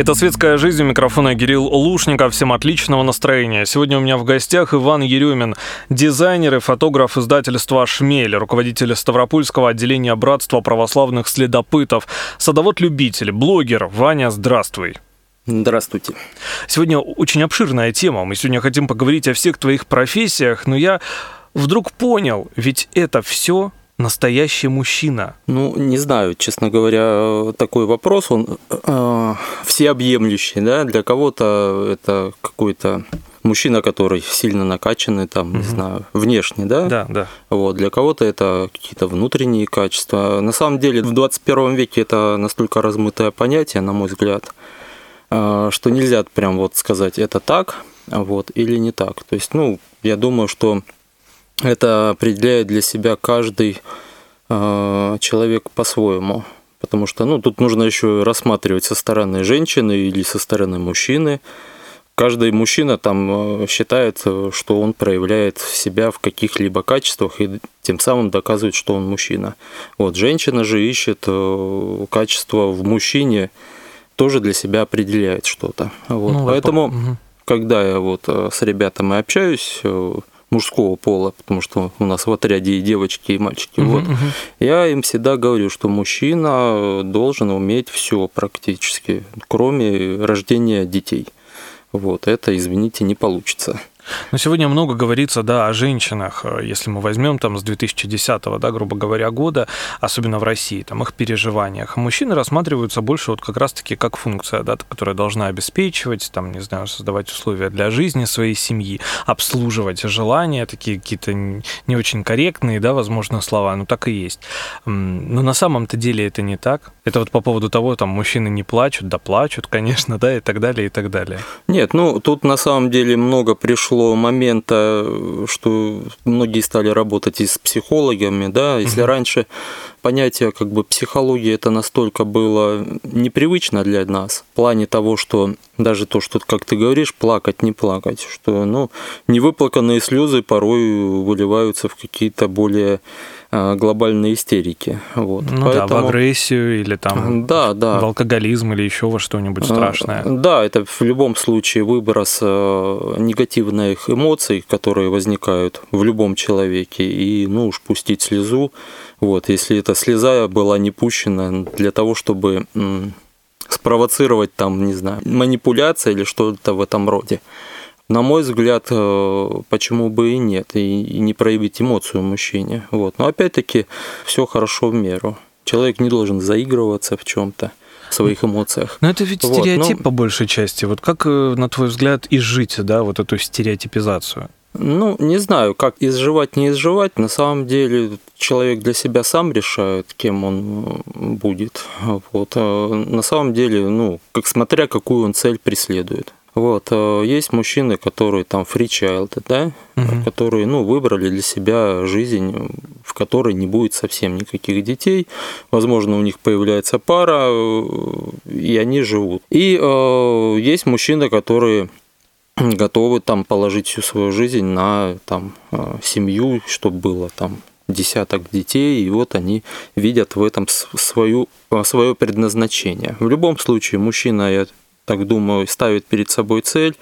Это «Светская жизнь» у микрофона Кирилл Лушников. Всем отличного настроения. Сегодня у меня в гостях Иван Еремин, дизайнер и фотограф издательства «Шмель», руководитель Ставропольского отделения Братства православных следопытов, садовод-любитель, блогер. Ваня, здравствуй. Здравствуйте. Сегодня очень обширная тема. Мы сегодня хотим поговорить о всех твоих профессиях, но я вдруг понял, ведь это все настоящий мужчина? Ну, не знаю, честно говоря, такой вопрос, он э, всеобъемлющий, да, для кого-то это какой-то мужчина, который сильно накачанный, там, угу. не знаю, внешне, да? Да, да. Вот, для кого-то это какие-то внутренние качества. На самом деле, в 21 веке это настолько размытое понятие, на мой взгляд, э, что нельзя прям вот сказать, это так, вот, или не так. То есть, ну, я думаю, что это определяет для себя каждый э, человек по-своему. Потому что ну, тут нужно еще рассматривать со стороны женщины или со стороны мужчины. Каждый мужчина там э, считает, что он проявляет себя в каких-либо качествах и тем самым доказывает, что он мужчина. Вот, женщина же ищет э, качество в мужчине, тоже для себя определяет что-то. Вот. Ну, Поэтому, угу. когда я вот с ребятами общаюсь, мужского пола, потому что у нас в отряде и девочки, и мальчики. Uh-huh, вот. uh-huh. Я им всегда говорю, что мужчина должен уметь все практически, кроме рождения детей. Вот, это, извините, не получится. Но сегодня много говорится, да, о женщинах. Если мы возьмем там с 2010, да, грубо говоря, года, особенно в России, там их переживаниях, мужчины рассматриваются больше вот как раз-таки как функция, да, которая должна обеспечивать, там, не знаю, создавать условия для жизни своей семьи, обслуживать желания, такие какие-то не очень корректные, да, возможно, слова, но так и есть. Но на самом-то деле это не так. Это вот по поводу того, там, мужчины не плачут, да плачут, конечно, да, и так далее, и так далее. Нет, ну, тут на самом деле много пришло момента, что многие стали работать и с психологами, да, если угу. раньше понятие как бы психологии это настолько было непривычно для нас в плане того, что даже то, что, как ты говоришь, плакать, не плакать, что, ну, невыплаканные слезы порой выливаются в какие-то более а, глобальные истерики. Вот. Ну Поэтому... да, в агрессию или там да, да. в алкоголизм или еще во что-нибудь а, страшное. Да, это в любом случае выброс а, негативных эмоций, которые возникают в любом человеке, и ну уж пустить слезу. Вот, если эта слеза была не пущена для того, чтобы спровоцировать там, не знаю, манипуляция или что-то в этом роде. На мой взгляд, э, почему бы и нет, и не проявить эмоцию мужчине. Вот. Но опять-таки, все хорошо в меру. Человек не должен заигрываться в чем-то в своих эмоциях. Но это ведь стереотип вот, но... по большей части. Вот как, э, на твой взгляд, изжить да, вот эту стереотипизацию? Ну, не знаю, как изживать, не изживать. На самом деле человек для себя сам решает, кем он будет. Вот. А на самом деле, ну, как смотря какую он цель преследует. Вот, э, есть мужчины, которые там free child, да, угу. которые, ну, выбрали для себя жизнь, в которой не будет совсем никаких детей. Возможно, у них появляется пара, э, и они живут. И э, есть мужчины, которые готовы там положить всю свою жизнь на там э, семью, чтобы было там десяток детей, и вот они видят в этом свою, свое предназначение. В любом случае, мужчина, я так думаю, ставит перед собой цель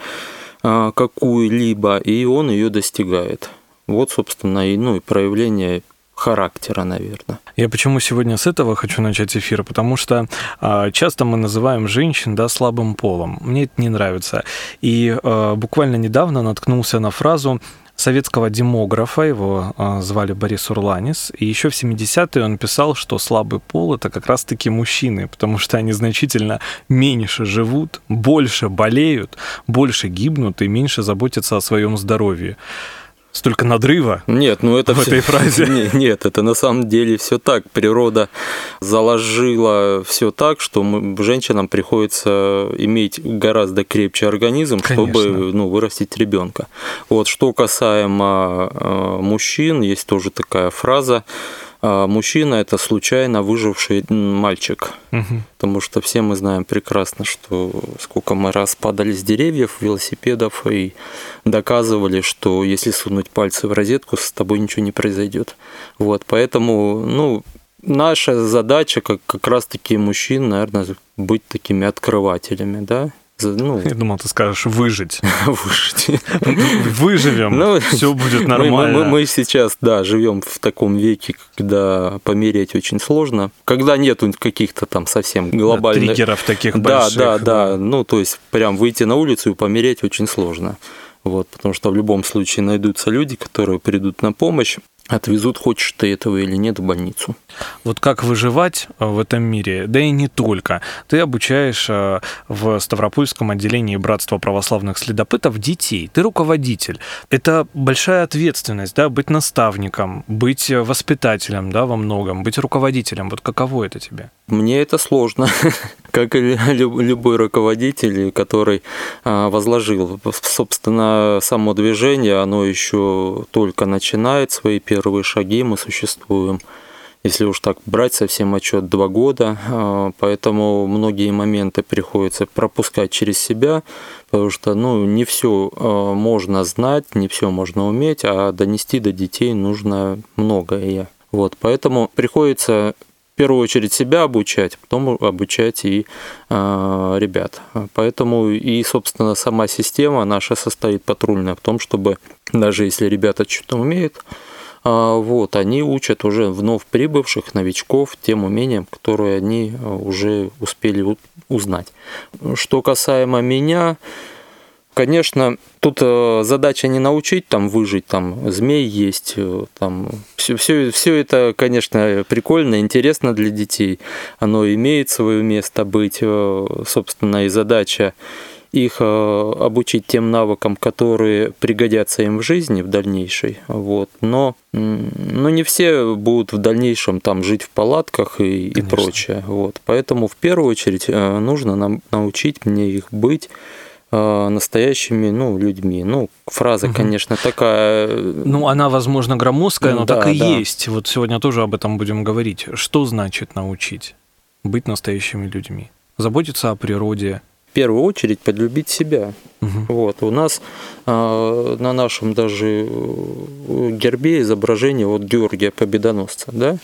а, какую-либо, и он ее достигает. Вот, собственно, и, ну, и проявление характера, наверное. Я почему сегодня с этого хочу начать эфир? Потому что э, часто мы называем женщин да, слабым полом. Мне это не нравится. И э, буквально недавно наткнулся на фразу советского демографа, его а, звали Борис Урланис, и еще в 70-е он писал, что слабый пол — это как раз-таки мужчины, потому что они значительно меньше живут, больше болеют, больше гибнут и меньше заботятся о своем здоровье столько надрыва нет, ну это в все... этой фразе. Нет, нет, это на самом деле все так. Природа заложила все так, что мы, женщинам приходится иметь гораздо крепче организм, Конечно. чтобы ну, вырастить ребенка. Вот что касаемо э, мужчин, есть тоже такая фраза мужчина это случайно выживший мальчик. Угу. Потому что все мы знаем прекрасно, что сколько мы раз падали с деревьев, велосипедов и доказывали, что если сунуть пальцы в розетку, с тобой ничего не произойдет. Вот, поэтому, ну, наша задача, как, как раз-таки мужчин, наверное, быть такими открывателями, да, ну, Я думал, ты скажешь выжить. выжить. Выживем, ну, все будет нормально. Мы, мы, мы сейчас, да, живем в таком веке, когда помереть очень сложно, когда нету каких-то там совсем глобальных... Триггеров таких да, больших. Да, да, да. Ну, то есть прям выйти на улицу и помереть очень сложно. Вот, потому что в любом случае найдутся люди, которые придут на помощь отвезут, хочешь ты этого или нет, в больницу. Вот как выживать э, в этом мире, да и не только. Ты обучаешь э, в Ставропольском отделении Братства православных следопытов детей. Ты руководитель. Это большая ответственность, да, быть наставником, быть воспитателем, да, во многом, быть руководителем. Вот каково это тебе? Мне это сложно, как и любой руководитель, который а, возложил. Собственно, само движение, оно еще только начинает свои первые шаги, мы существуем если уж так брать совсем отчет, два года, а, поэтому многие моменты приходится пропускать через себя, потому что ну, не все а, можно знать, не все можно уметь, а донести до детей нужно многое. Вот, поэтому приходится первую очередь себя обучать, потом обучать и э, ребят. Поэтому и, собственно, сама система наша состоит патрульная в том, чтобы даже если ребята что-то умеют, э, вот, они учат уже вновь прибывших новичков тем умениям, которые они уже успели узнать. Что касаемо меня, Конечно, тут э, задача не научить там выжить, там змей есть, э, там все, все, все это, конечно, прикольно, интересно для детей. Оно имеет свое место быть, э, собственно, и задача их обучить тем навыкам, которые пригодятся им в жизни в дальнейшей. Вот. Но, но не все будут в дальнейшем там жить в палатках и, и прочее. Вот. Поэтому в первую очередь нужно нам научить мне их быть настоящими ну, людьми. Ну, фраза, угу. конечно, такая... Ну, она, возможно, громоздкая, но да, так и да. есть. Вот сегодня тоже об этом будем говорить. Что значит научить быть настоящими людьми? Заботиться о природе. В первую очередь подлюбить себя. Угу. Вот. У нас э, на нашем даже э, гербе изображение вот Георгия Победоносца, да?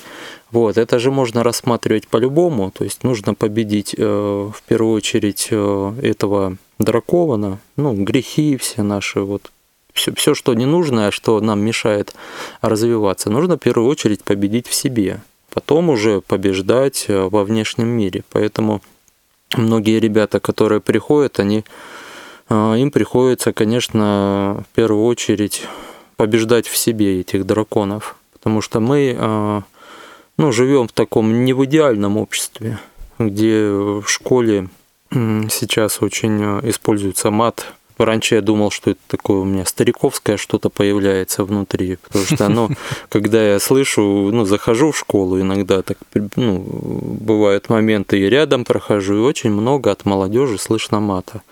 Вот, это же можно рассматривать по-любому, то есть нужно победить э, в первую очередь э, этого Дракована, ну, грехи все наши, вот все, все, что ненужное, что нам мешает развиваться, нужно в первую очередь победить в себе, потом уже побеждать э, во внешнем мире. Поэтому многие ребята, которые приходят, они, э, им приходится, конечно, в первую очередь побеждать в себе этих драконов, потому что мы э, ну, живем в таком не в идеальном обществе, где в школе Сейчас очень э, используется мат. Раньше я думал, что это такое у меня стариковское что-то появляется внутри, потому что, ну, когда я слышу, ну, захожу в школу, иногда так, ну, бывают моменты, и рядом прохожу, и очень много от молодежи слышно мата.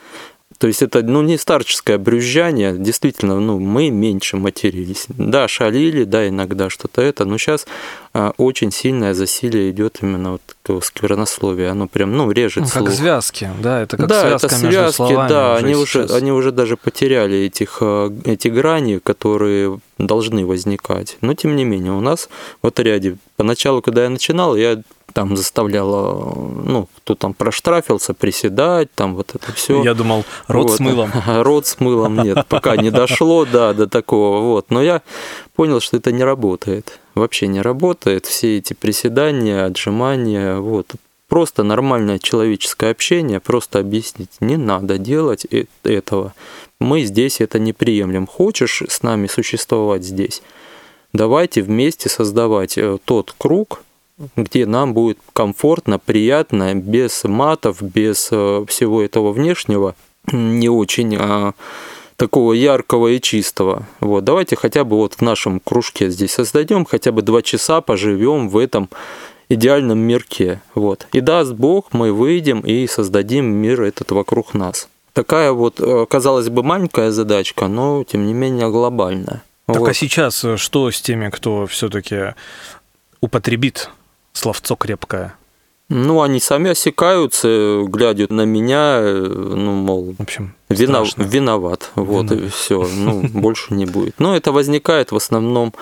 То есть это ну, не старческое брюзжание, действительно, ну, мы меньше матерились. Да, шалили, да, иногда что-то это, но сейчас а, очень сильное засилие идет именно вот такого сквернословия. Оно прям, ну, режет ну, как слух. связки, да, это как да, связка это связки, между словами да, уже они сейчас. уже, они уже даже потеряли этих, а, эти грани, которые должны возникать. Но тем не менее, у нас в отряде, поначалу, когда я начинал, я там заставляла, ну, кто там проштрафился, приседать, там вот это все. Я думал, рот вот. с мылом. Рот с мылом нет, пока не дошло, да, до такого, вот. Но я понял, что это не работает, вообще не работает. Все эти приседания, отжимания, вот. Просто нормальное человеческое общение, просто объяснить, не надо делать э, этого. Мы здесь это не приемлем. Хочешь с нами существовать здесь? Давайте вместе создавать э, тот круг, где нам будет комфортно, приятно, без матов, без э, всего этого внешнего, не очень а, такого яркого и чистого. Вот, давайте хотя бы вот в нашем кружке здесь создадем, хотя бы два часа поживем в этом идеальном мирке. Вот. И даст Бог, мы выйдем и создадим мир этот вокруг нас. Такая вот, э, казалось бы, маленькая задачка, но тем не менее глобальная. Так вот. а сейчас э, что с теми, кто все-таки употребит словцо крепкое. Ну, они сами осекаются, глядя на меня, ну, мол, в общем, виноват, вот виноват. и все, ну, больше не будет. Но это возникает в основном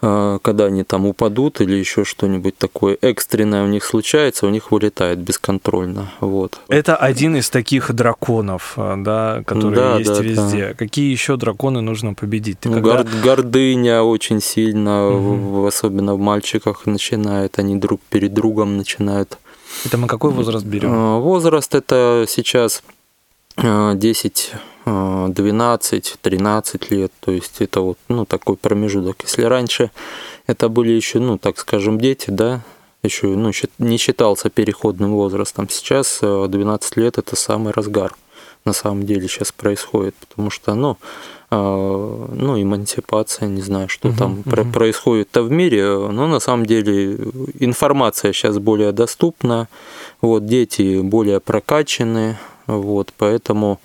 когда они там упадут или еще что-нибудь такое экстренное у них случается, у них вылетает бесконтрольно. Вот. Это один из таких драконов, а, да, которые да, есть да, везде. Да. Какие еще драконы нужно победить? Ты ну, когда... Гордыня очень сильно, угу. особенно в мальчиках начинает, они друг перед другом начинают. Это мы какой возраст берем? А, возраст это сейчас 10 12-13 лет, то есть это вот, ну, такой промежуток. Если раньше это были еще, ну, так скажем, дети, да, еще ну, не считался переходным возрастом, сейчас 12 э, лет это самый разгар на самом деле сейчас происходит, потому что, ну, э, ну, эмансипация, не знаю, что uh-huh, там uh-huh. происходит-то в мире, но на самом деле информация сейчас более доступна, вот, дети более прокачаны, вот, поэтому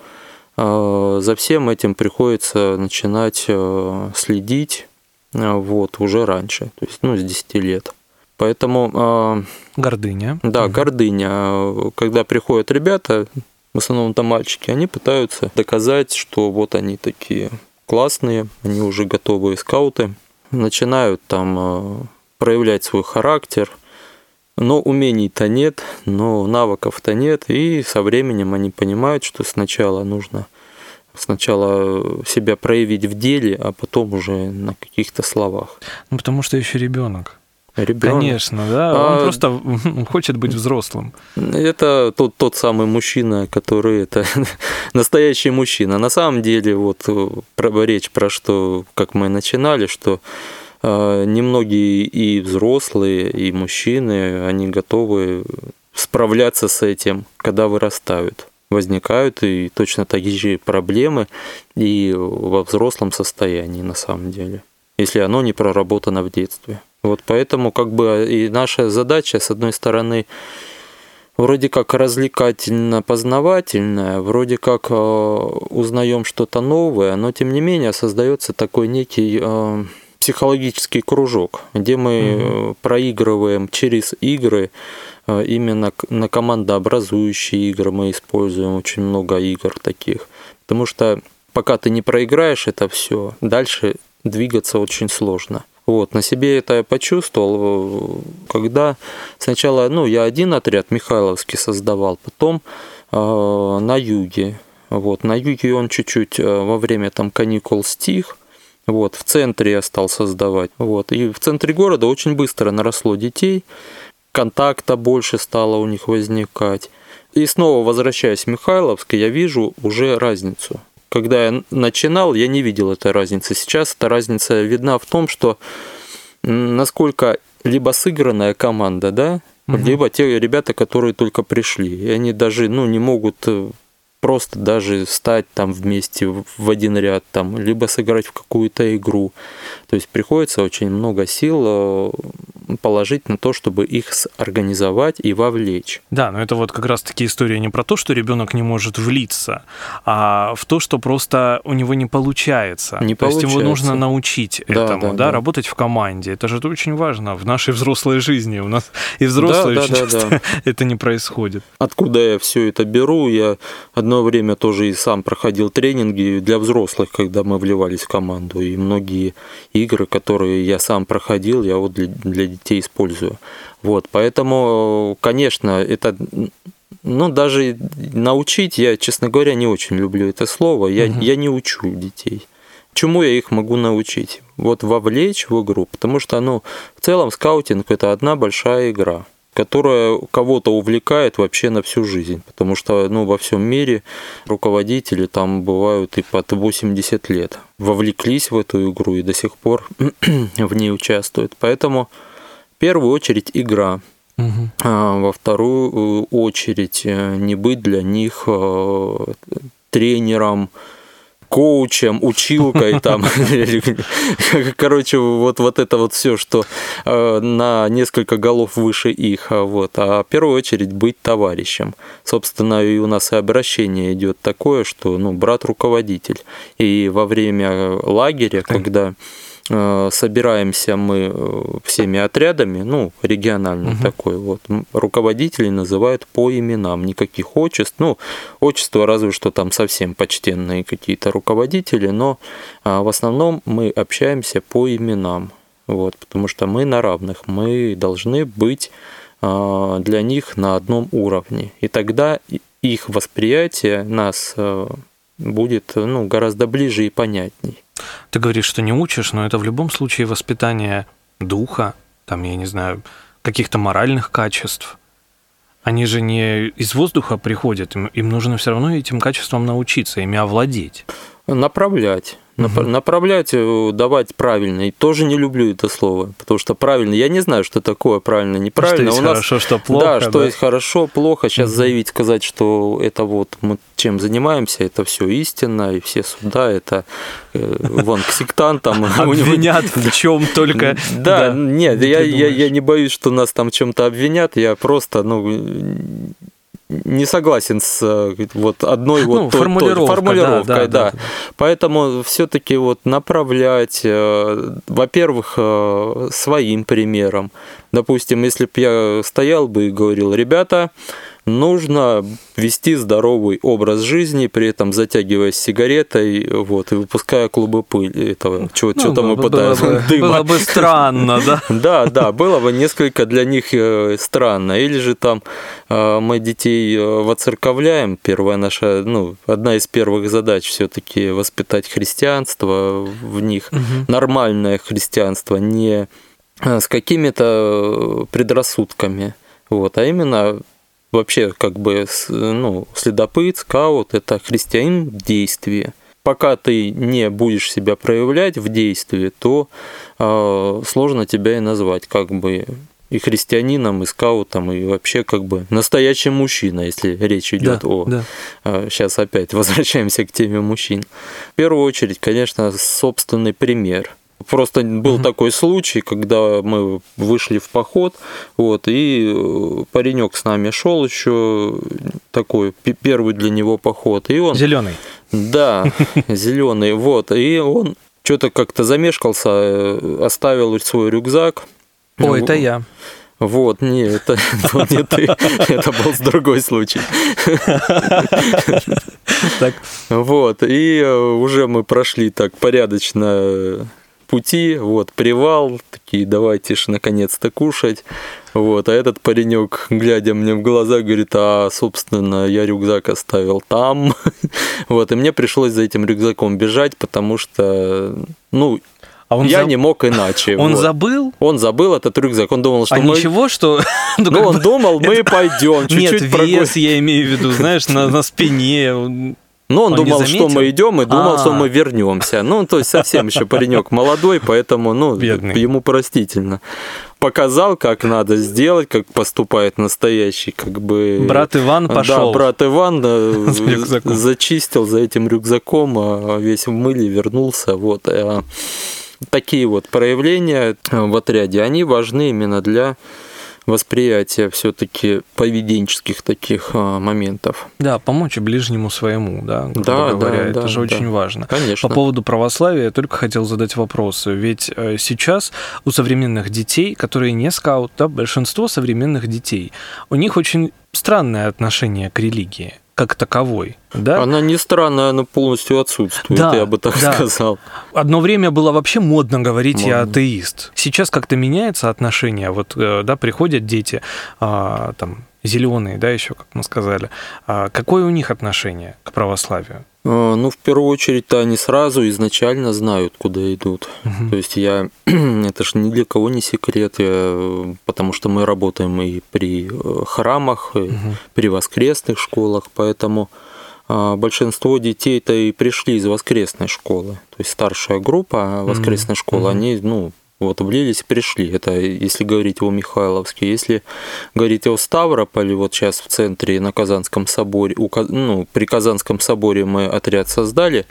за всем этим приходится начинать э, следить э, вот, уже раньше, то есть ну, с 10 лет. Поэтому... А, гордыня. Да, угу. гордыня. Когда приходят ребята, в основном там мальчики, они пытаются доказать, что вот они такие классные, они уже готовые скауты, начинают там проявлять свой характер – но умений-то нет, но навыков-то нет, и со временем они понимают, что сначала нужно сначала себя проявить в деле, а потом уже на каких-то словах. Ну, потому что еще ребенок. Ребенок. Конечно, да. А, Он просто хочет быть взрослым. Это тот, тот самый мужчина, который это настоящий мужчина. На самом деле, вот про, речь про что, как мы начинали, что немногие и взрослые, и мужчины, они готовы справляться с этим, когда вырастают. Возникают и точно такие же проблемы и во взрослом состоянии на самом деле, если оно не проработано в детстве. Вот поэтому как бы и наша задача, с одной стороны, вроде как развлекательно-познавательная, вроде как э, узнаем что-то новое, но тем не менее создается такой некий э, психологический кружок, где мы угу. проигрываем через игры, э, именно на командообразующие игры мы используем очень много игр таких. Потому что пока ты не проиграешь это все, дальше двигаться очень сложно. Вот, на себе это я почувствовал, когда сначала, ну, я один отряд Михайловский создавал, потом э, на юге. Вот, на юге он чуть-чуть э, во время там каникул стих, вот, в центре я стал создавать. Вот, и в центре города очень быстро наросло детей, контакта больше стало у них возникать. И снова возвращаясь в Михайловск, я вижу уже разницу. Когда я начинал, я не видел этой разницы. Сейчас эта разница видна в том, что насколько либо сыгранная команда, да, угу. либо те ребята, которые только пришли. И они даже ну, не могут э, просто даже стать там вместе в один ряд, там, либо сыграть в какую-то игру. То есть приходится очень много сил э, положить на то, чтобы их организовать и вовлечь. Да, но это вот как раз-таки история не про то, что ребенок не может влиться, а в то, что просто у него не получается. Не то получается. есть его нужно научить да, этому, да, да, да, работать в команде. Это же очень важно в нашей взрослой жизни. У нас и взрослые да, да, часто да, да. это не происходит. Откуда я все это беру? Я одно одно время тоже и сам проходил тренинги для взрослых, когда мы вливались в команду. И многие игры, которые я сам проходил, я вот для, для детей использую. Вот, поэтому, конечно, это ну, даже научить, я, честно говоря, не очень люблю это слово. Я, угу. я не учу детей. Чему я их могу научить? Вот вовлечь в игру, потому что, ну, в целом скаутинг это одна большая игра которая кого-то увлекает вообще на всю жизнь, потому что ну, во всем мире руководители там бывают и под 80 лет. Вовлеклись в эту игру и до сих пор в ней участвуют. Поэтому в первую очередь игра. Угу. А во вторую очередь э, не быть для них э, тренером, коучем, училкой там. Короче, вот, вот это вот все, что э, на несколько голов выше их. А вот. А в первую очередь быть товарищем. Собственно, и у нас и обращение идет такое, что ну, брат руководитель. И во время лагеря, когда собираемся мы э, всеми отрядами, ну, региональный угу. такой вот, руководителей называют по именам, никаких отчеств, ну, отчества разве что там совсем почтенные какие-то руководители, но а, в основном мы общаемся по именам. Вот, потому что мы на равных, мы должны быть а, для них на одном уровне. И тогда их восприятие нас а, будет ну, гораздо ближе и понятней. Ты говоришь, что не учишь, но это в любом случае воспитание духа, там, я не знаю, каких-то моральных качеств. Они же не из воздуха приходят, им, им нужно все равно этим качествам научиться, ими овладеть. Направлять. Угу. Направлять, э, давать правильно. И тоже не люблю это слово, потому что правильно, я не знаю, что такое правильно, неправильно. Что есть У нас, хорошо, что плохо. Да, что да? есть хорошо, плохо. Сейчас угу. заявить, сказать, что это вот мы чем занимаемся, это все истинно, и все суда, это э, вон к сектантам. Обвинят в чем только. Да, нет, я не боюсь, что нас там чем-то обвинят, я просто, ну, не согласен с э, вот одной вот ну, той, формулировкой, формулировкой да, да, да. да. Поэтому все-таки вот направлять, э, во-первых, э, своим примером. Допустим, если бы я стоял бы и говорил, ребята, нужно вести здоровый образ жизни, при этом затягиваясь сигаретой, вот, и выпуская клубы пыли этого, чего, ну, что там мы пытаемся, было бы, дыма. Было бы странно, да? Да, да, было бы несколько для них э, странно. Или же там э, мы детей э, воцерковляем, первая наша, ну, одна из первых задач все-таки воспитать христианство в них, угу. нормальное христианство, не с какими-то предрассудками, вот, а именно вообще как бы ну, следопыт, скаут – это христианин в действии. Пока ты не будешь себя проявлять в действии, то э, сложно тебя и назвать как бы и христианином, и скаутом, и вообще как бы настоящим мужчиной, если речь идет да, о... Да. Сейчас опять возвращаемся к теме мужчин. В первую очередь, конечно, собственный пример – Просто был угу. такой случай, когда мы вышли в поход, вот, и э, паренек с нами шел еще такой первый для него поход, и он зеленый. Да, зеленый, вот, и он что-то как-то замешкался, э, оставил свой рюкзак. О, ну, это я. Вот, не, это был не ты, это был другой случай. Так. Вот, и э, уже мы прошли так порядочно пути, вот, привал, такие, давайте ж наконец-то кушать. Вот, а этот паренек, глядя мне в глаза, говорит, а, собственно, я рюкзак оставил там. вот, и мне пришлось за этим рюкзаком бежать, потому что, ну, а он я заб... не мог иначе. Он вот. забыл? Он забыл этот рюкзак. Он думал, что а мы... ничего, что... Ну, он думал, мы пойдем чуть-чуть Нет, вес, я имею в виду, знаешь, на, на спине. Но он, он думал, что мы идем, и думал, А-а-а. что мы вернемся. Ну, то есть совсем еще паренек молодой, поэтому, ну, Бедный. ему простительно. Показал, как надо сделать, как поступает настоящий, как бы. Брат Иван пошел. Да, брат Иван зачистил за этим рюкзаком, а весь в мыле вернулся. Вот. А такие вот проявления в отряде, они важны именно для восприятия все-таки поведенческих таких а, моментов. Да, помочь ближнему своему, да, да, говоря, да, это да, же да, очень важно. Конечно. По поводу православия я только хотел задать вопрос. Ведь э, сейчас у современных детей, которые не скаут, да, большинство современных детей, у них очень странное отношение к религии как таковой. Да? Она не странная, она полностью отсутствует, да, я бы так да. сказал. Одно время было вообще модно говорить модно. «я атеист». Сейчас как-то меняется отношение. Вот, э, да, приходят дети, а, там, зеленые, да, еще, как мы сказали. А какое у них отношение к православию? А, ну, в первую очередь-то они сразу изначально знают, куда идут. Угу. То есть я, это же ни для кого не секрет, я, потому что мы работаем и при э, храмах, и угу. при воскресных школах, поэтому а, большинство детей-то и пришли из воскресной школы. То есть старшая группа воскресной угу. школы, они, ну, вот влились и пришли. Это если говорить о Михайловске. Если говорить о Ставрополе, вот сейчас в центре на Казанском соборе, ну, при Казанском соборе мы отряд создали,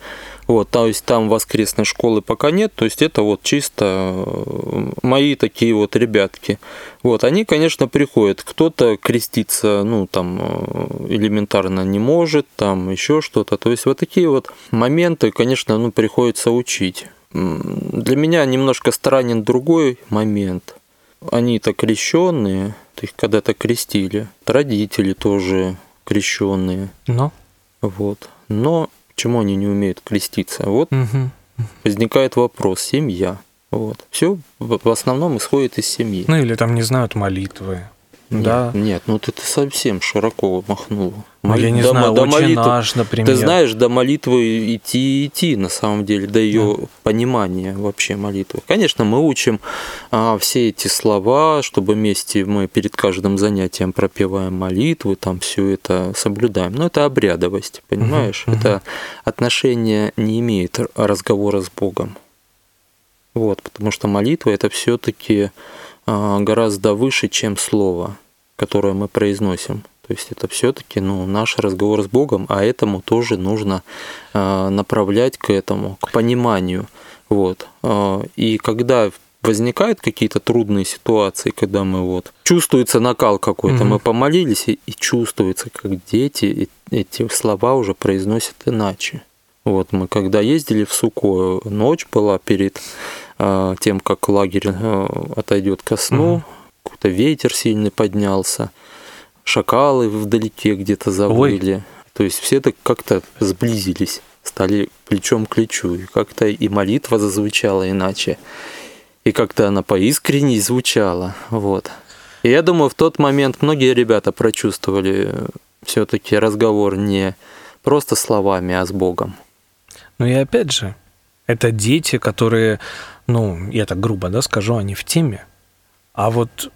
вот, то есть там воскресной школы пока нет, то есть это вот чисто э, мои такие вот ребятки. Вот, они, конечно, приходят, кто-то креститься, ну, там, э, элементарно не может, там, еще что-то. То есть вот такие вот моменты, конечно, ну, приходится учить. Для меня немножко странен другой момент. Они-то крещенные, их когда-то крестили. Родители тоже крещенные. Но? Вот. Но почему они не умеют креститься? Вот угу. возникает вопрос: семья. Вот. Все в основном исходит из семьи. Ну или там не знают молитвы. Нет, да. Нет, ну ты, ты совсем широко махнул. Ну, я не до, знаю, до молитвы, наш, например. Ты знаешь, до молитвы идти идти, на самом деле, до ее да. понимания вообще молитвы. Конечно, мы учим а, все эти слова, чтобы вместе мы перед каждым занятием пропеваем молитвы, там все это соблюдаем. Но это обрядовость, понимаешь? Угу, это угу. отношение не имеет разговора с Богом. Вот, потому что молитва это все-таки а, гораздо выше, чем слово, которое мы произносим. То есть это все-таки ну, наш разговор с Богом, а этому тоже нужно э, направлять к этому, к пониманию. Вот. Э, и когда возникают какие-то трудные ситуации, когда мы вот чувствуется накал какой-то, mm-hmm. мы помолились и, и чувствуется, как дети эти слова уже произносят иначе. Вот мы когда ездили в Суко, ночь была перед э, тем, как лагерь э, отойдет ко сну, mm-hmm. какой-то ветер сильный поднялся шакалы вдалеке где-то завыли. Ой. То есть все так как-то сблизились, стали плечом к плечу. И как-то и молитва зазвучала иначе. И как-то она поискренней звучала. Вот. И я думаю, в тот момент многие ребята прочувствовали все-таки разговор не просто словами, а с Богом. Ну и опять же, это дети, которые, ну, я так грубо да, скажу, они в теме. А вот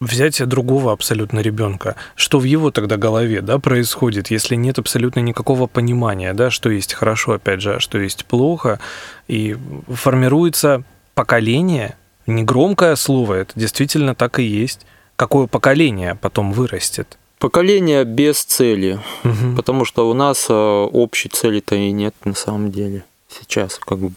взять другого абсолютно ребенка, что в его тогда голове да, происходит, если нет абсолютно никакого понимания, да, что есть хорошо, опять же, а что есть плохо, и формируется поколение, не громкое слово, это действительно так и есть, какое поколение потом вырастет. Поколение без цели, угу. потому что у нас э, общей цели-то и нет на самом деле сейчас, как бы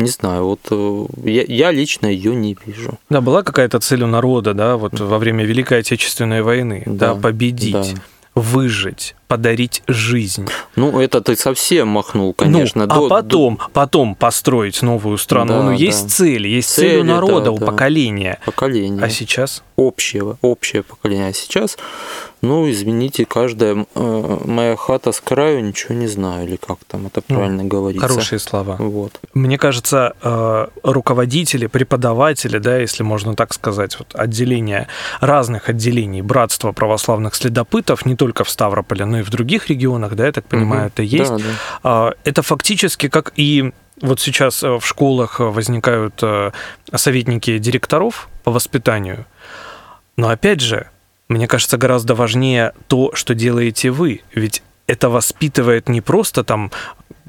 не знаю, вот э, я, я лично ее не вижу. Да, была какая-то цель у народа, да, вот во время Великой Отечественной войны, да, да победить, да. выжить, подарить жизнь. Ну, это ты совсем махнул, конечно. Ну, а до, потом, до... потом построить новую страну. Да, ну, есть да. цель, есть цель, цель у народа, да, у да. поколения. Поколение. А сейчас? Общее, общее поколение. А сейчас ну, извините, каждая э, моя хата с краю, ничего не знаю, или как там это ну, правильно ну, говорится. Хорошие слова. Вот. Мне кажется, э, руководители, преподаватели, да, если можно так сказать, вот отделения, разных отделений братства православных следопытов, не только в Ставрополе, но и в других регионах, да, я так понимаю, угу. это есть. Да, да. Э, это фактически как и вот сейчас в школах возникают советники директоров по воспитанию, но опять же, мне кажется, гораздо важнее то, что делаете вы. Ведь это воспитывает не просто там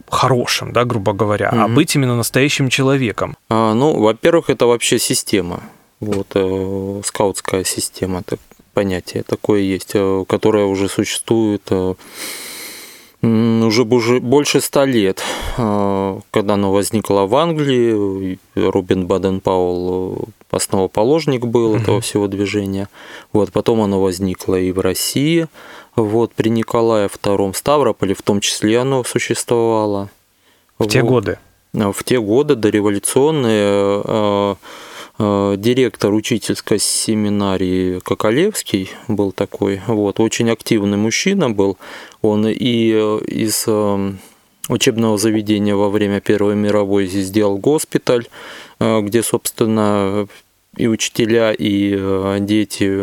хорошим, да, грубо говоря, mm-hmm. а быть именно настоящим человеком. А, ну, во-первых, это вообще система. Вот э, скаутская система, так, понятие такое есть, э, которое уже существует э, уже больше ста лет, э, когда оно возникло в Англии, Рубин Баден-Паул э, основоположник был mm-hmm. этого всего движения. Вот, потом оно возникло и в России, вот, при Николае II Ставрополе в том числе оно существовало. В вот. те годы? В те годы дореволюционные директор учительской семинарии Коколевский был такой, вот, очень активный мужчина был, он и э, из э, учебного заведения во время Первой мировой здесь сделал госпиталь, э, где, собственно, и учителя, и дети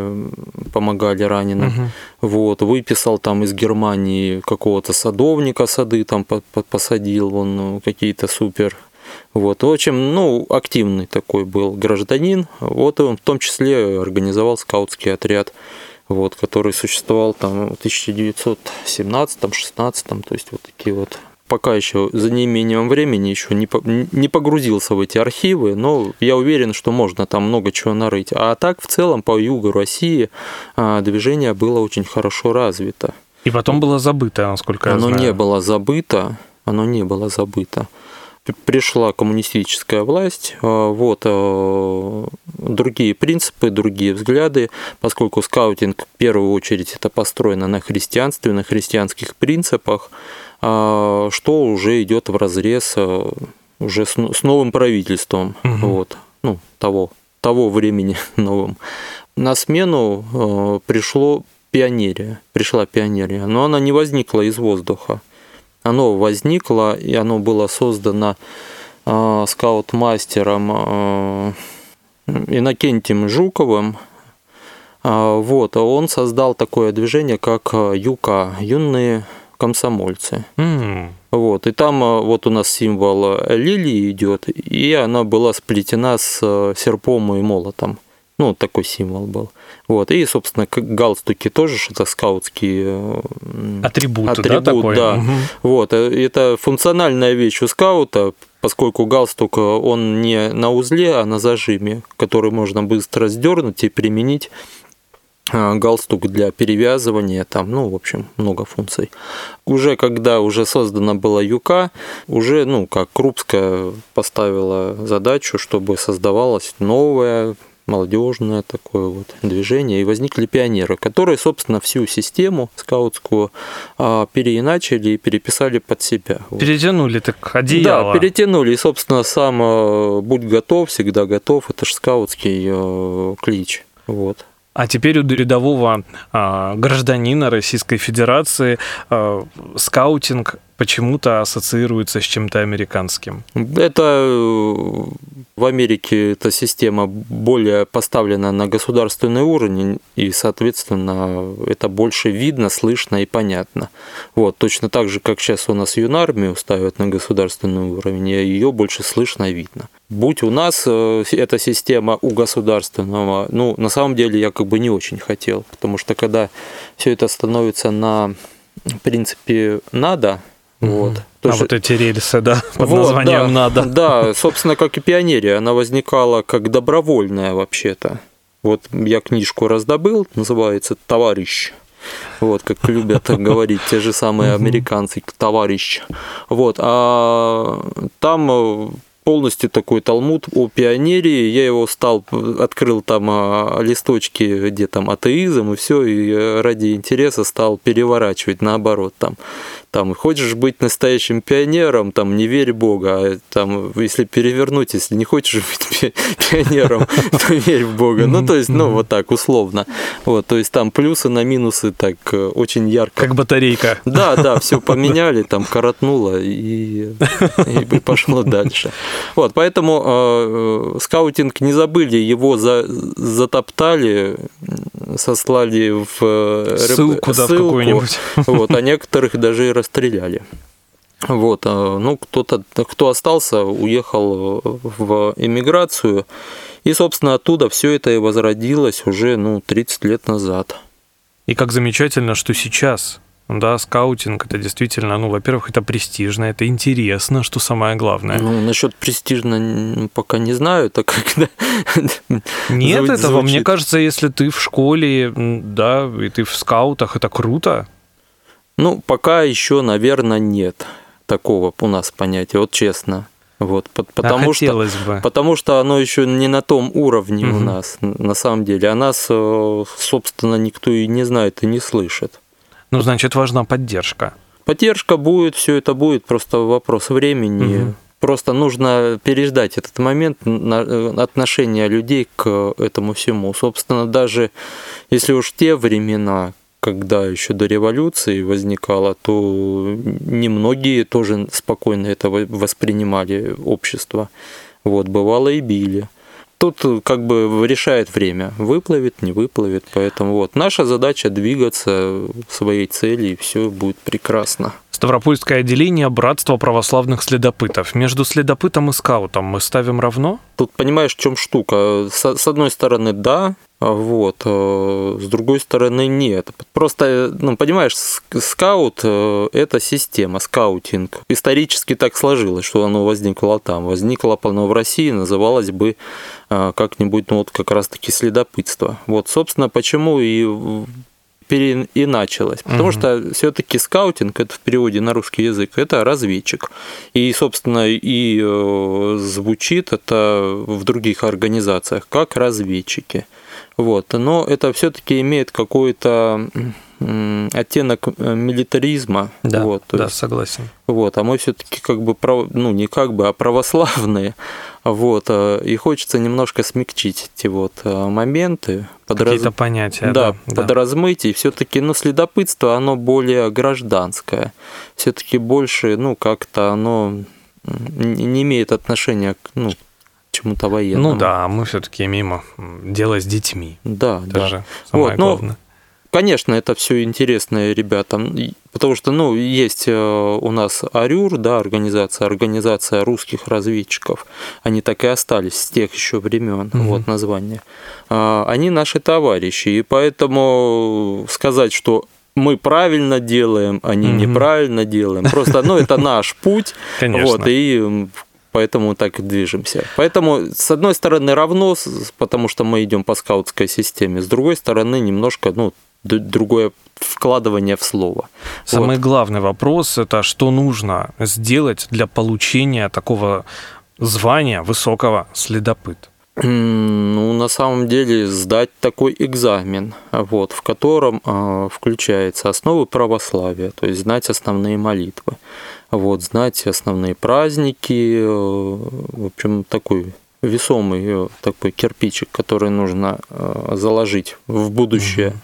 помогали раненым. Угу. Вот, выписал там из Германии какого-то садовника сады, там посадил он какие-то супер вот, общем, ну, активный такой был гражданин. Вот он в том числе организовал скаутский отряд вот, который существовал там в 1917-16, то есть вот такие вот пока еще за неимением времени еще не, не погрузился в эти архивы, но я уверен, что можно там много чего нарыть. А так в целом по югу России а, движение было очень хорошо развито. И потом было забыто, насколько оно я знаю. Оно не было забыто, оно не было забыто пришла коммунистическая власть, а, вот а, другие принципы, другие взгляды, поскольку скаутинг в первую очередь это построено на христианстве, на христианских принципах, а, что уже идет в разрез уже с новым правительством, угу. вот, ну, того, того времени новым. На смену пришло пионерия, пришла пионерия, но она не возникла из воздуха. Оно возникло, и оно было создано э, скаут-мастером э, Иннокентием Жуковым. Э, вот, он создал такое движение, как ЮК, юные комсомольцы. Mm. Вот, и там вот у нас символ лилии идет, и она была сплетена с серпом и молотом. Ну, такой символ был. Вот. И, собственно, галстуки тоже это скаутские атрибуты, атрибут, да, такой? да. Угу. Вот. Э, это функциональная вещь у скаута, поскольку галстук он не на узле, а на зажиме, который можно быстро сдернуть и применить э, галстук для перевязывания, там, ну, в общем, много функций. Уже когда уже создана была ЮК, уже, ну, как Крупская поставила задачу, чтобы создавалась новая молодежное такое вот движение, и возникли пионеры, которые, собственно, всю систему скаутскую а, переиначили и переписали под себя. Перетянули так одеяло. Да, перетянули, и, собственно, сам а, «Будь готов, всегда готов» – это же скаутский а, клич. Вот. А теперь у рядового э, гражданина Российской Федерации э, скаутинг почему-то ассоциируется с чем-то американским. Это э, в Америке эта система более поставлена на государственный уровень, и, соответственно, это больше видно, слышно и понятно. Вот, точно так же, как сейчас у нас юнармию ставят на государственный уровень, ее больше слышно и видно. Будь у нас э, эта система у государственного, ну, на самом деле я как бы не очень хотел, потому что когда все это становится на принципе надо, вот. То а есть... вот эти рельсы, да, под вот, названием да, «надо». Да, собственно, как и пионерия, она возникала как добровольная вообще-то. Вот я книжку раздобыл, называется «Товарищ». Вот, как любят говорить те же самые американцы, товарищ. Вот, а там полностью такой талмуд о пионерии. Я его стал, открыл там а, листочки, где там атеизм и все, и ради интереса стал переворачивать наоборот там там, хочешь быть настоящим пионером, там, не верь Бога, а там, если перевернуть, если не хочешь быть пионером, то верь в Бога. Ну, то есть, ну, вот так, условно. Вот, то есть, там плюсы на минусы так э, очень ярко. Как батарейка. Да, да, все поменяли, там, коротнуло и, и пошло дальше. Вот, поэтому э, скаутинг не забыли, его за, затоптали, сослали в э, ссылку, да, ссылку, какую-нибудь. Вот, а некоторых даже и расстреляли. Вот, а, ну, кто-то, кто остался, уехал в эмиграцию, и, собственно, оттуда все это и возродилось уже, ну, 30 лет назад. И как замечательно, что сейчас да, скаутинг это действительно, ну, во-первых, это престижно, это интересно, что самое главное. Ну, насчет престижно пока не знаю, так как Нет звучит. этого, мне кажется, если ты в школе, да, и ты в скаутах, это круто. Ну, пока еще, наверное, нет такого у нас понятия, вот честно. Вот, потому, а что, бы. потому что оно еще не на том уровне угу. у нас, на самом деле. А нас, э, собственно, никто и не знает и не слышит. Ну, значит, важна поддержка. Поддержка будет, все это будет, просто вопрос времени. Угу. Просто нужно переждать этот момент э, отношения людей к этому всему. Собственно, даже если уж те времена, когда еще до революции возникало, то немногие тоже спокойно это воспринимали общество. Вот, бывало и били. Тут как бы решает время, выплывет, не выплывет, поэтому вот наша задача двигаться к своей цели, и все будет прекрасно. Ставропольское отделение Братства православных следопытов. Между следопытом и скаутом мы ставим равно? Тут понимаешь, в чем штука. С, с одной стороны, да, вот. Э, с другой стороны, нет. Просто, ну, понимаешь, скаут э, – это система, скаутинг. Исторически так сложилось, что оно возникло там. Возникло оно в России, называлось бы э, как-нибудь, ну, вот как раз-таки следопытство. Вот, собственно, почему и переиначилось. Потому угу. что все-таки скаутинг, это в переводе на русский язык, это разведчик. И, собственно, и э, звучит это в других организациях как разведчики. Вот. Но это все-таки имеет какой-то оттенок э, милитаризма. Да, вот, да есть, согласен. Вот, а мы все-таки как бы, ну не как бы, а православные. Вот, э, и хочется немножко смягчить эти вот э, моменты. Какие-то понятия. Да, да, подразмыть. И все-таки, ну, следопытство, оно более гражданское. Все-таки больше, ну, как-то оно не имеет отношения к ну, чему-то военному. Ну да, мы все-таки имеем дело с детьми. Да, Это да. же самое Вот, ну, главное. Конечно, это все интересно ребятам, и- потому что, ну, есть э, у нас АРЮР, да, организация, организация русских разведчиков, они так и остались с тех еще времен, Мгм. вот название. А, Они наши товарищи, и поэтому сказать, что мы правильно делаем, они Мгм. неправильно делаем, просто, ну, это наш путь, Конечно. вот, и поэтому так и движемся. Поэтому, с одной стороны, равно, потому что мы идем по скаутской системе, с другой стороны, немножко, ну, другое вкладывание в слово. Самый Вот. главный вопрос это что нужно сделать для получения такого звания высокого следопыт. Ну, на самом деле, сдать такой экзамен, вот, в котором а, включается основы православия, то есть знать основные молитвы, вот, знать основные праздники, э, в общем, такой весомый э, такой кирпичик, который нужно э, заложить в будущее.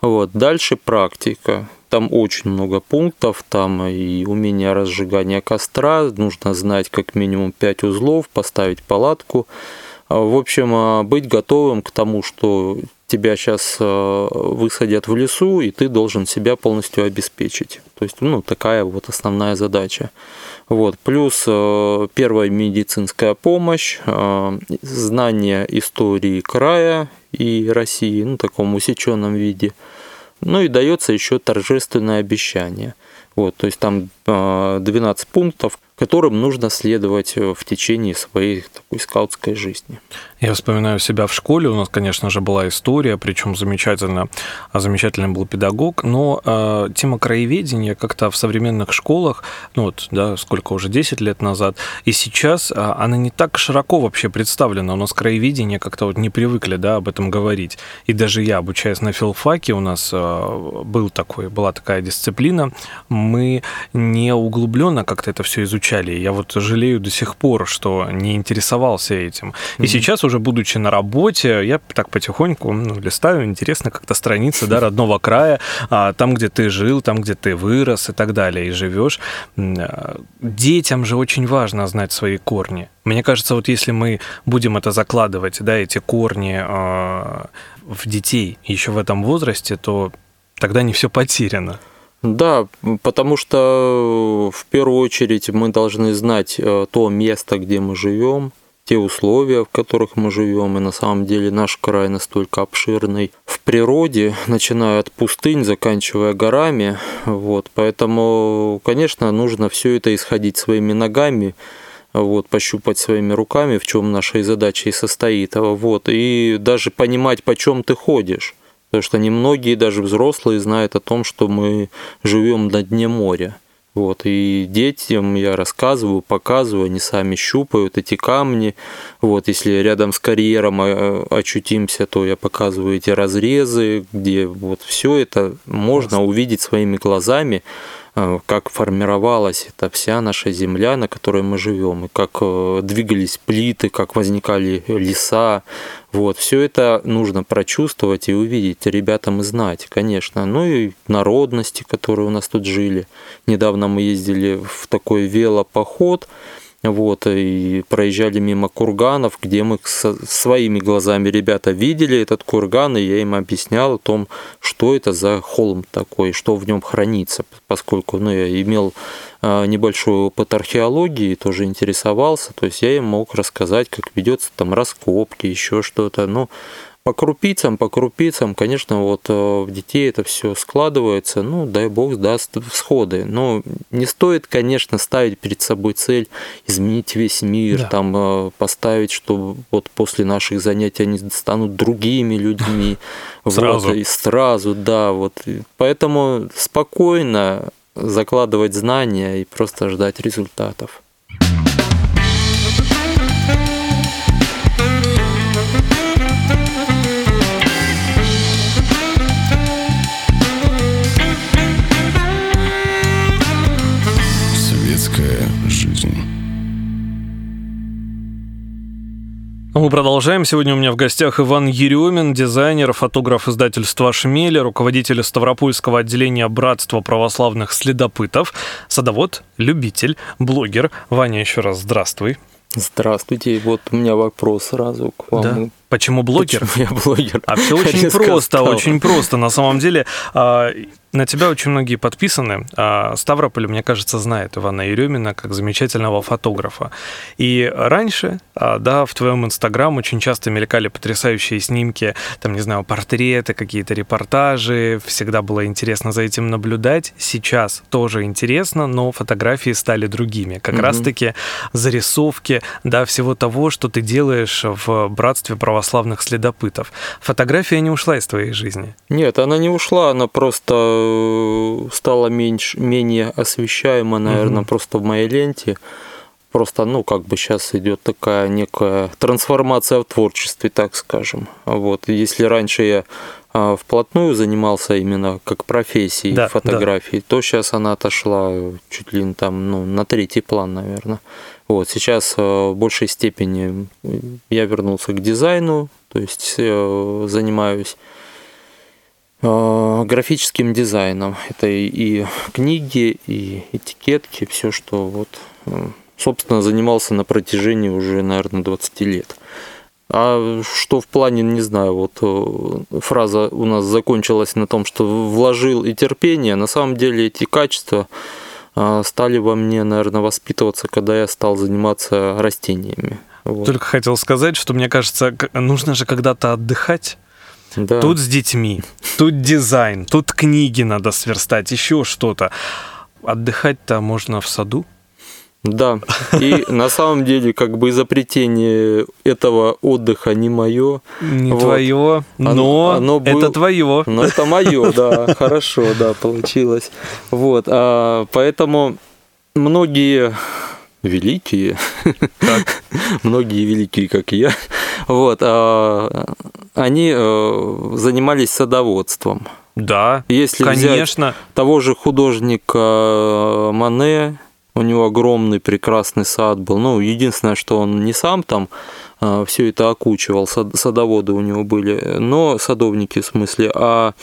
Вот. Дальше практика. Там очень много пунктов, там и умение разжигания костра, нужно знать как минимум 5 узлов, поставить палатку. В общем, быть готовым к тому, что тебя сейчас высадят в лесу, и ты должен себя полностью обеспечить. То есть, ну, такая вот основная задача. Вот. Плюс э, первая медицинская помощь, э, знание истории края и России, ну, в таком усеченном виде. Ну и дается еще торжественное обещание. Вот, то есть там э, 12 пунктов, которым нужно следовать э, в течение своей такой скаутской жизни. Я вспоминаю себя в школе, у нас, конечно же, была история, причем замечательно, а замечательный был педагог, но э, тема краеведения как-то в современных школах, ну вот, да, сколько уже, 10 лет назад, и сейчас а, она не так широко вообще представлена, у нас краеведение как-то вот не привыкли, да, об этом говорить, и даже я, обучаясь на филфаке, у нас э, был такой, была такая дисциплина, мы не углубленно как-то это все изучали, я вот жалею до сих пор, что не интересовался этим, и Мгм. сейчас уже будучи на работе, я так потихоньку ну, листаю, интересно как-то страницы да, родного края, а, там, где ты жил, там, где ты вырос и так далее, и живешь. А, Детям же очень важно знать свои корни. Мне кажется, вот если мы будем это закладывать, да, эти корни а, в детей еще в этом возрасте, то тогда не все потеряно. Да, потому что э, в первую очередь мы должны знать э, то место, где мы живем, те условия, в которых мы живем, и на самом деле наш край настолько обширный в природе, начиная от пустынь, заканчивая горами, вот, поэтому, конечно, нужно все это исходить своими ногами, вот, пощупать своими руками, в чем наша и задача и состоит, вот, и даже понимать, почем ты ходишь. Потому что немногие, даже взрослые, знают о том, что мы живем на дне моря. Вот, и детям я рассказываю, показываю, они сами щупают эти камни. Вот, если рядом с карьером э, очутимся, то я показываю эти разрезы, где вот все это можно увидеть своими глазами, как формировалась эта вся наша земля, на которой мы живем, и как э, двигались плиты, как возникали леса. Вот, все это нужно прочувствовать и увидеть ребятам и знать, конечно. Ну и народности, которые у нас тут жили. Недавно мы ездили в такой велопоход, вот, и проезжали мимо курганов, где мы своими глазами ребята видели этот курган, и я им объяснял о том, что это за холм такой, что в нем хранится, поскольку ну, я имел а, небольшой опыт археологии, тоже интересовался, то есть я им мог рассказать, как ведется там раскопки, еще что-то, ну, по крупицам, по крупицам, конечно, вот э, в детей это все складывается, ну, дай бог даст всходы. Но не стоит, конечно, ставить перед собой цель изменить весь мир, Да. там э, поставить, что вот после наших занятий они станут другими людьми. Вот, Сразу. и сразу, да, вот. Поэтому спокойно закладывать знания и просто ждать результатов. Мы продолжаем. Сегодня у меня в гостях Иван Еремин, дизайнер, фотограф издательства «Шмели», руководитель Ставропольского отделения Братства православных следопытов, садовод, любитель, блогер. Ваня, еще раз здравствуй. Здравствуйте. Вот у меня вопрос сразу к вам. Да. Почему блогер? Почему я блогер? А все очень просто, очень просто. На самом деле, а, на тебя очень многие подписаны. А Ставрополь, мне кажется, знает Ивана Еремина как замечательного фотографа. И раньше, а, да, в твоем инстаграм очень часто мелькали потрясающие снимки, там, не знаю, портреты, какие-то репортажи. Всегда было интересно за этим наблюдать. Сейчас тоже интересно, но фотографии стали другими. Как угу. раз-таки зарисовки, да, всего того, что ты делаешь в братстве православных следопытов. Фотография не ушла из твоей жизни? Нет, она не ушла, она просто стала меньше, менее освещаема, наверное, угу. просто в моей ленте. Просто, ну, как бы сейчас идет такая некая трансформация в творчестве, так скажем. Вот, если раньше я вплотную занимался именно как профессией да, фотографии, да. то сейчас она отошла чуть ли не там, ну, на третий план, наверное. Вот, сейчас а, в большей степени я вернулся к дизайну, то есть э, занимаюсь Э, графическим дизайном. Это и книги, и этикетки, все, что вот, э, собственно, занимался на протяжении уже, наверное, 20 лет. А что в плане, не знаю, вот э, фраза у нас закончилась на том, что вложил и терпение. На самом деле эти качества стали во мне, наверное, воспитываться, когда я стал заниматься растениями. Вот. Только хотел сказать, что мне кажется, нужно же когда-то отдыхать. Да. Тут с детьми, тут дизайн, тут книги надо сверстать, еще что-то. Отдыхать-то можно в саду. Да, и на самом деле как бы изобретение этого отдыха не мое. Не вот. твое, но оно, оно это твое. Но это мое, да, хорошо, да, получилось. Вот, а, поэтому многие великие, многие великие, как я, вот, а, они э, занимались садоводством. Да, Если конечно. Взять того же художника Мане, у него огромный прекрасный сад был. Ну, единственное, что он не сам там э, все это окучивал, садоводы у него были, но садовники в смысле, а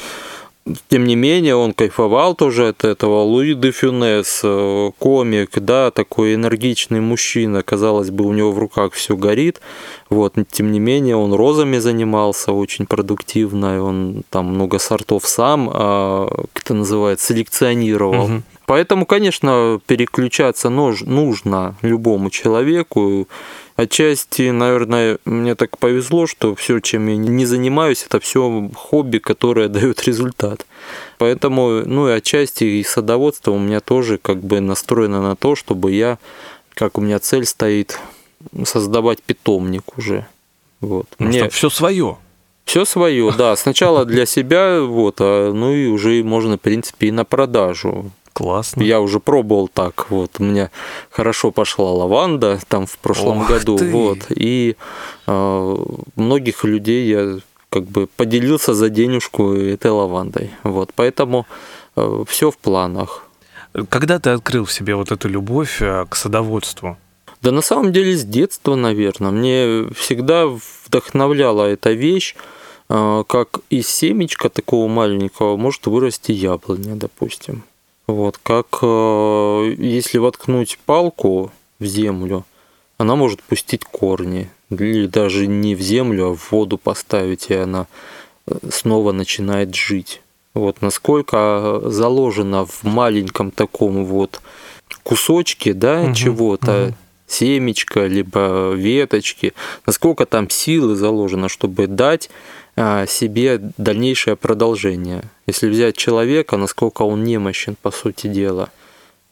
тем не менее, он кайфовал тоже от этого. Луи де Фюнес, э, комик, да, такой энергичный мужчина, казалось бы, у него в руках все горит. Вот, тем не менее, он розами занимался очень продуктивно, он там много сортов сам, а, как это называется, селекционировал. Угу. Поэтому, конечно, переключаться нужно любому человеку. Отчасти, наверное, мне так повезло, что все, чем я не занимаюсь, это все хобби, которое дает результат. Поэтому, ну и отчасти и садоводство у меня тоже как бы настроено на то, чтобы я, как у меня цель стоит, создавать питомник уже. Вот. Ну, мне... Все свое. Все свое, да. Сначала для себя, вот, а, ну и уже можно, в принципе, и на продажу. Классно. Я уже пробовал так. Вот у меня хорошо пошла лаванда там в прошлом Ох году. Ты. Вот. И э, многих людей я как бы поделился за денежку этой лавандой. Вот. Поэтому э, все в планах. Когда ты открыл в себе вот эту любовь э, к садоводству? Да на самом деле с детства, наверное. Мне всегда вдохновляла эта вещь, э, как из семечка такого маленького может вырасти яблоня, допустим. Вот, как э, если воткнуть палку в землю, она может пустить корни. Или даже не в землю, а в воду поставить, и она э, снова начинает жить. Вот насколько заложено в маленьком таком вот кусочке, да, угу, чего-то, угу. семечко, либо веточки, насколько там силы заложено, чтобы дать себе дальнейшее продолжение. Если взять человека, насколько он немощен, по сути дела,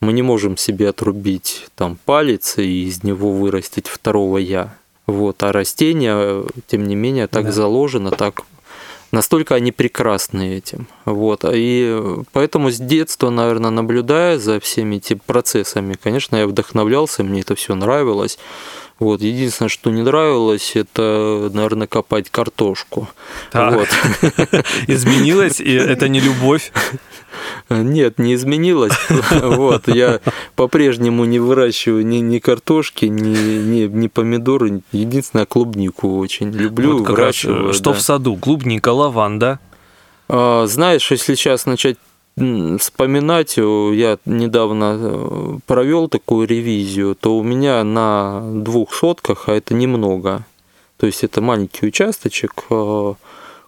мы не можем себе отрубить там палец и из него вырастить второго я. Вот, а растения, тем не менее, так да. заложено, так настолько они прекрасны этим. Вот. И поэтому с детства, наверное, наблюдая за всеми этими процессами, конечно, я вдохновлялся, мне это все нравилось. Вот, единственное, что не нравилось, это, наверное, копать картошку. Так. Вот. Изменилось, и это не любовь. Нет, не изменилось. Вот, я по-прежнему не выращиваю ни, ни картошки, ни, ни, ни помидоры. Единственное, клубнику очень люблю, Вот как раз, выращиваю. что да. в саду? Клубника, лаванда. А, Знаешь, если сейчас начать вспоминать, э, я недавно э, провел такую ревизию, то у меня на двух сотках, а это немного, то есть это маленький участочек, э,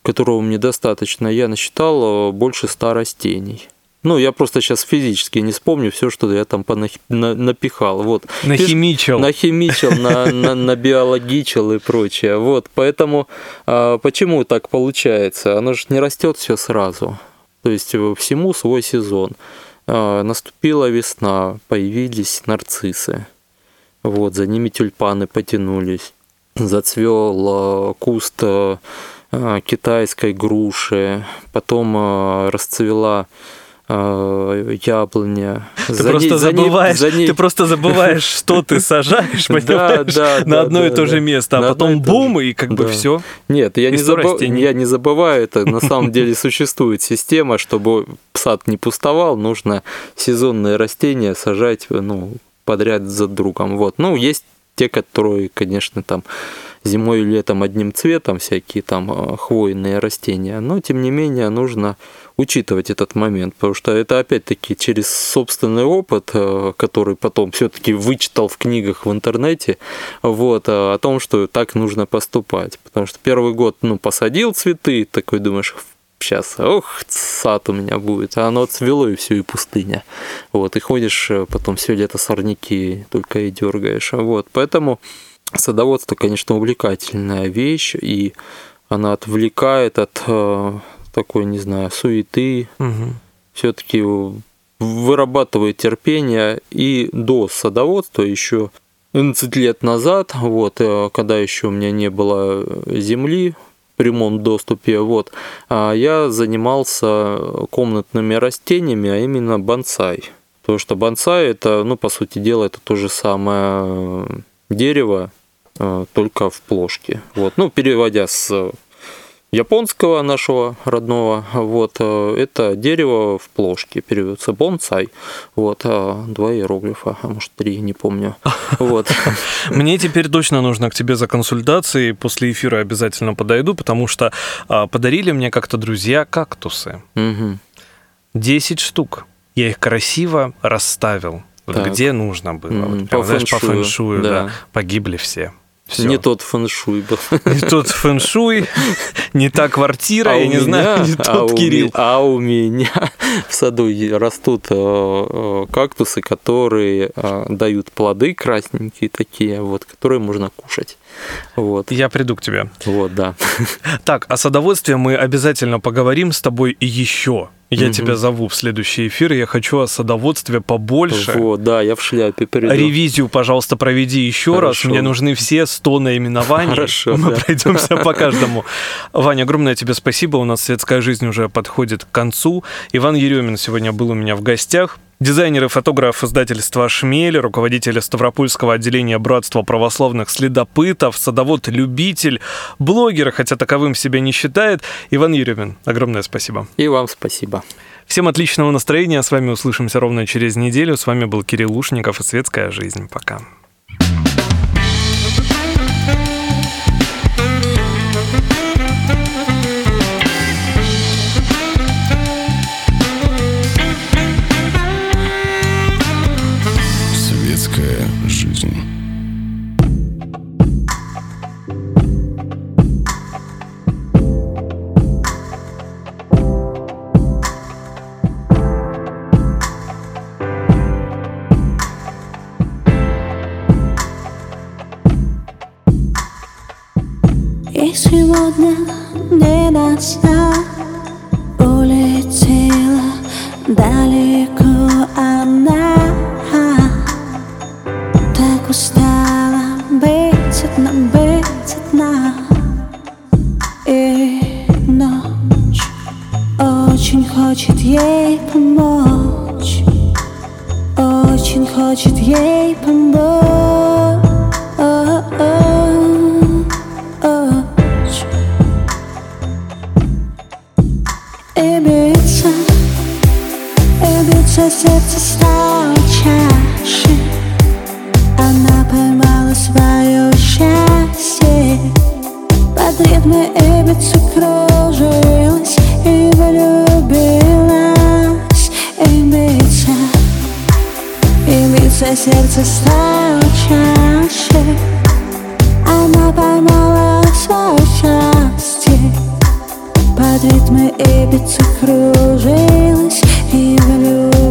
которого мне достаточно, я насчитал больше ста растений. Ну, я просто сейчас физически не вспомню все, что я там понах- на- напихал. Вот. Нахимичил. Нахимичил, на, на, набиологичил и прочее. Вот, поэтому а, почему так получается? Оно же не растет все сразу. То есть э, всему свой сезон. А, наступила весна, появились нарциссы. Вот, за ними тюльпаны потянулись. Зацвел куст э, э, китайской груши. Потом э, расцвела э, яблоня. Ты За просто ней- за ней- забываешь, за ней- ты просто забываешь, что ты сажаешь, понимаешь, да, на да, одно и то же место, а потом бум, и как бы все. Нет, не, я не забываю это. На самом деле существует система, чтобы сад не пустовал, нужно сезонные растения сажать ну, подряд за другом. Вот. Ну, есть те, которые, конечно, там зимой и летом одним цветом, всякие там э, хвойные растения, но тем не менее нужно учитывать этот момент, потому что это опять-таки через собственный опыт, э, который потом все-таки вычитал в книгах в интернете, вот, э, о том, что так нужно поступать. Потому что первый год, ну, посадил цветы, такой думаешь, сейчас, ох, сад у меня будет, а оно цвело и все, и пустыня. Вот, и ходишь потом все лето сорняки только и дергаешь. Вот, поэтому садоводство, конечно, увлекательная вещь, и она отвлекает от э, такой, не знаю, суеты, Мгм. все-таки вырабатывает терпение и до садоводства еще 11 лет назад, вот, э, когда еще у меня не было земли в прямом доступе, вот, а я занимался комнатными растениями, а именно бонсай. Потому что бонсай это, ну, по сути дела, это то же самое э, дерево, только в плошке. Вот. Ну, переводя с японского нашего родного, вот, э, это дерево в плошке, переводится бонсай, вот, а, два иероглифа, а может три, не помню, вот. Мне теперь точно нужно к тебе за консультацией. После эфира обязательно подойду, потому что а, подарили мне как-то друзья кактусы. 10 штук. Я их красиво расставил. Вот Так. где нужно было. Мгм, Вот прям, по знаешь, по фэншую, фэншую, да. да. Погибли все. Всё. Не тот фэншуй был. Не тот фэншуй, не та квартира, А я у не знаю, меня- не а тот у Кирилл. ме- А у меня в саду растут э, э, кактусы, которые э, дают плоды красненькие такие, вот, которые можно кушать. Вот, Я приду к тебе. вот, да. Так, о садоводстве мы обязательно поговорим с тобой еще. Я Мгм. тебя зову в следующий эфир, я хочу о садоводстве побольше. Вот, да, я в шляпе приду. Ревизию, пожалуйста, проведи еще раз. Хорошо. Мне нужны все 100 наименований. Хорошо, Мы да. пройдемся по каждому. Ваня, огромное тебе спасибо. У нас светская жизнь уже подходит к концу. Иван Еремин сегодня был у меня в гостях. Дизайнер и фотограф издательства «Шмель», руководитель Ставропольского отделения Братства православных следопытов, садовод-любитель, блогер, хотя таковым себя не считает. Иван Еремин, огромное спасибо. И вам спасибо. Всем отличного настроения. С вами услышимся ровно через неделю. С вами был Кирилл Лушников и «Светская жизнь». Пока. бьется сердце стало чаще Она поймала свое счастье. Под ритмы и биться кружилась и влюбилась